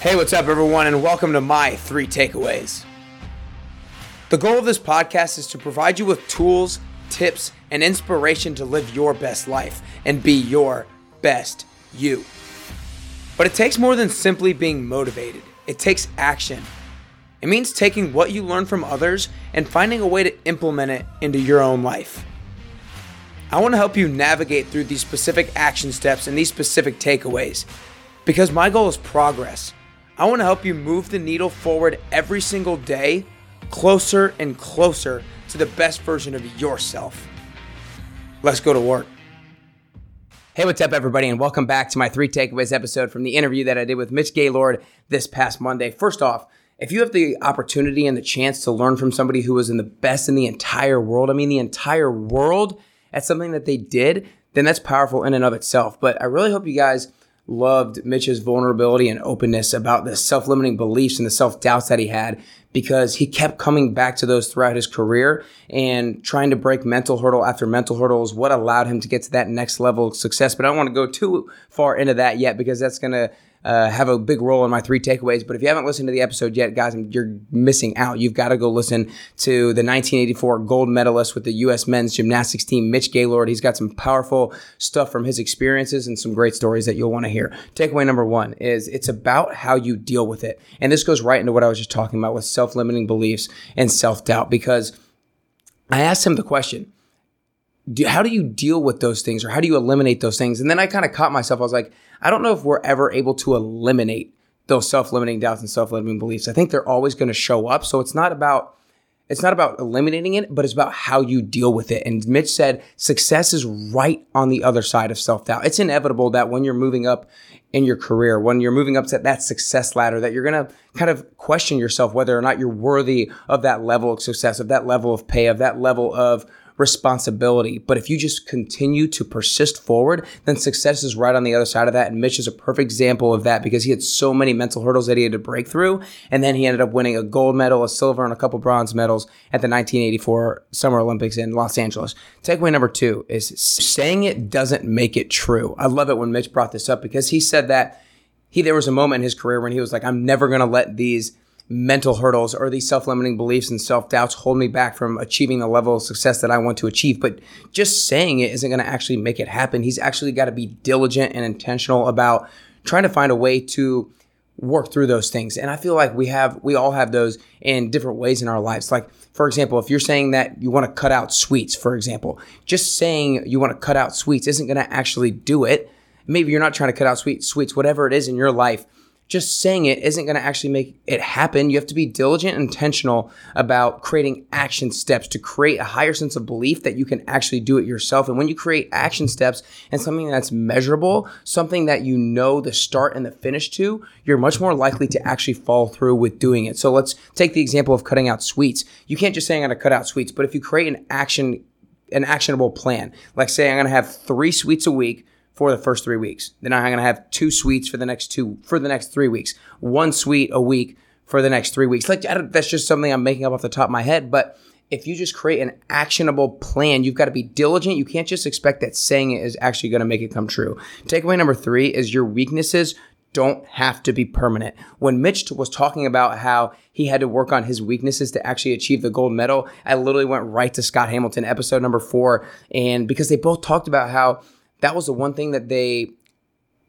Hey, what's up, everyone, and welcome to my three takeaways. The goal of this podcast is to provide you with tools, tips, and inspiration to live your best life and be your best you. But it takes more than simply being motivated, it takes action. It means taking what you learn from others and finding a way to implement it into your own life. I want to help you navigate through these specific action steps and these specific takeaways because my goal is progress I want to help you move the needle forward every single day, closer and closer to the best version of yourself. Let's go to work. Hey, what's up, everybody, and welcome back to my three takeaways episode from the interview that I did with Mitch Gaylord this past Monday. First off, if you have the opportunity and the chance to learn from somebody who was in the best in the entire world, I mean, the entire world at something that they did, then that's powerful in and of itself. But I really hope you guys loved Mitch's vulnerability and openness about the self limiting beliefs and the self doubts that he had because he kept coming back to those throughout his career and trying to break mental hurdle after mental hurdle is what allowed him to get to that next level of success. But I don't want to go too far into that yet because that's going to uh, have a big role in my three takeaways. But if you haven't listened to the episode yet, guys, you're missing out. You've got to go listen to the 1984 gold medalist with the U.S. men's gymnastics team, Mitch Gaylord. He's got some powerful stuff from his experiences and some great stories that you'll want to hear. Takeaway number one is it's about how you deal with it. And this goes right into what I was just talking about with self limiting beliefs and self doubt because I asked him the question. Do, how do you deal with those things or how do you eliminate those things? And then I kind of caught myself. I was like, I don't know if we're ever able to eliminate those self-limiting doubts and self-limiting beliefs. I think they're always going to show up. So it's not about it's not about eliminating it, but it's about how you deal with it. And Mitch said success is right on the other side of self-doubt. It's inevitable that when you're moving up in your career, when you're moving up to that success ladder, that you're going to kind of question yourself whether or not you're worthy of that level of success, of that level of pay, of that level of responsibility. But if you just continue to persist forward, then success is right on the other side of that. And Mitch is a perfect example of that because he had so many mental hurdles that he had to break through. And then he ended up winning a gold medal, a silver, and a couple bronze medals at the 1984 Summer Olympics in Los Angeles. Takeaway number two is saying it doesn't make it true. I love it when Mitch brought this up because he said that he there was a moment in his career when he was like, I'm never gonna let these mental hurdles or these self-limiting beliefs and self-doubts hold me back from achieving the level of success that I want to achieve. But just saying it isn't going to actually make it happen. He's actually got to be diligent and intentional about trying to find a way to work through those things. And I feel like we have, we all have those in different ways in our lives. Like, for example, if you're saying that you want to cut out sweets, for example, just saying you want to cut out sweets isn't going to actually do it. Maybe you're not trying to cut out sweet sweets, whatever it is in your life just saying it isn't going to actually make it happen. You have to be diligent and intentional about creating action steps to create a higher sense of belief that you can actually do it yourself. And when you create action steps and something that's measurable, something that you know the start and the finish to, you're much more likely to actually follow through with doing it. So let's take the example of cutting out sweets. You can't just say I'm going to cut out sweets, but if you create an action an actionable plan. Like say I'm going to have 3 sweets a week for the first three weeks. Then I'm going to have two sweets for the next two for the next three weeks. One sweet a week for the next three weeks. Like that's just something I'm making up off the top of my head. But if you just create an actionable plan, you've got to be diligent. You can't just expect that saying it is actually going to make it come true. Takeaway number three is your weaknesses don't have to be permanent. When Mitch was talking about how he had to work on his weaknesses to actually achieve the gold medal, I literally went right to Scott Hamilton, episode number four. And because they both talked about how that was the one thing that they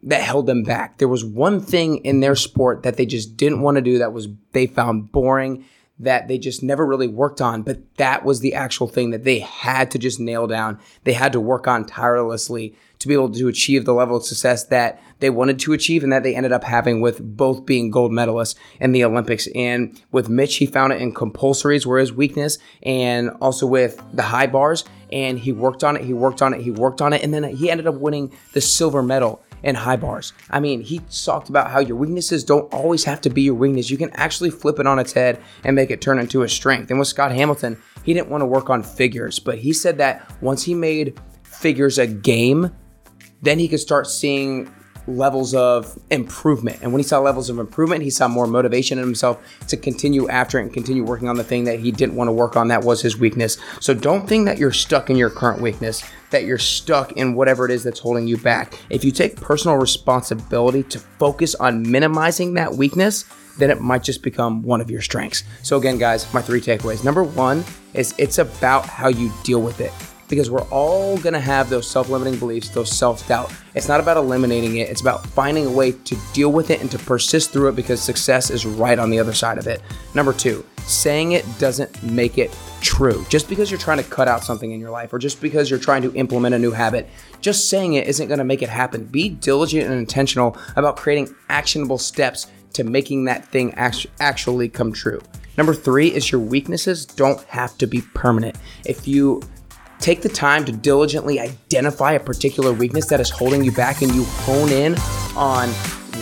that held them back. There was one thing in their sport that they just didn't want to do that was they found boring that they just never really worked on, but that was the actual thing that they had to just nail down. They had to work on tirelessly to be able to achieve the level of success that they wanted to achieve and that they ended up having with both being gold medalists in the Olympics. And with Mitch, he found it in compulsories were his weakness and also with the high bars. And he worked on it, he worked on it, he worked on it. And then he ended up winning the silver medal and high bars. I mean, he talked about how your weaknesses don't always have to be your weakness. You can actually flip it on its head and make it turn into a strength. And with Scott Hamilton, he didn't want to work on figures, but he said that once he made figures a game, then he could start seeing levels of improvement. And when he saw levels of improvement, he saw more motivation in himself to continue after it and continue working on the thing that he didn't want to work on that was his weakness. So don't think that you're stuck in your current weakness, that you're stuck in whatever it is that's holding you back. If you take personal responsibility to focus on minimizing that weakness, then it might just become one of your strengths. So, again, guys, my three takeaways. Number one is it's about how you deal with it because we're all going to have those self limiting beliefs, those self doubt. It's not about eliminating it, it's about finding a way to deal with it and to persist through it because success is right on the other side of it. Number two, saying it doesn't make it true. Just because you're trying to cut out something in your life or just because you're trying to implement a new habit, just saying it isn't going to make it happen. Be diligent and intentional about creating actionable steps to making that thing actually come true. Number three is your weaknesses don't have to be permanent. If you Take the time to diligently identify a particular weakness that is holding you back and you hone in on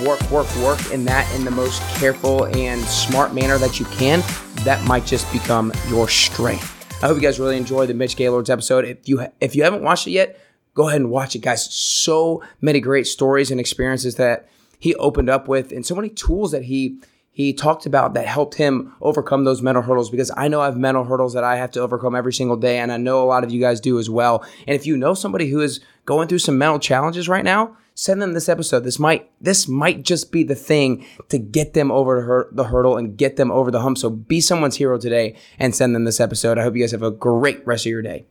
work, work, work in that in the most careful and smart manner that you can. That might just become your strength. I hope you guys really enjoyed the Mitch Gaylord's episode. If you if you haven't watched it yet, go ahead and watch it, guys. So many great stories and experiences that he opened up with, and so many tools that he he talked about that helped him overcome those mental hurdles because I know I have mental hurdles that I have to overcome every single day. And I know a lot of you guys do as well. And if you know somebody who is going through some mental challenges right now, send them this episode. This might, this might just be the thing to get them over the hurdle and get them over the hump. So be someone's hero today and send them this episode. I hope you guys have a great rest of your day.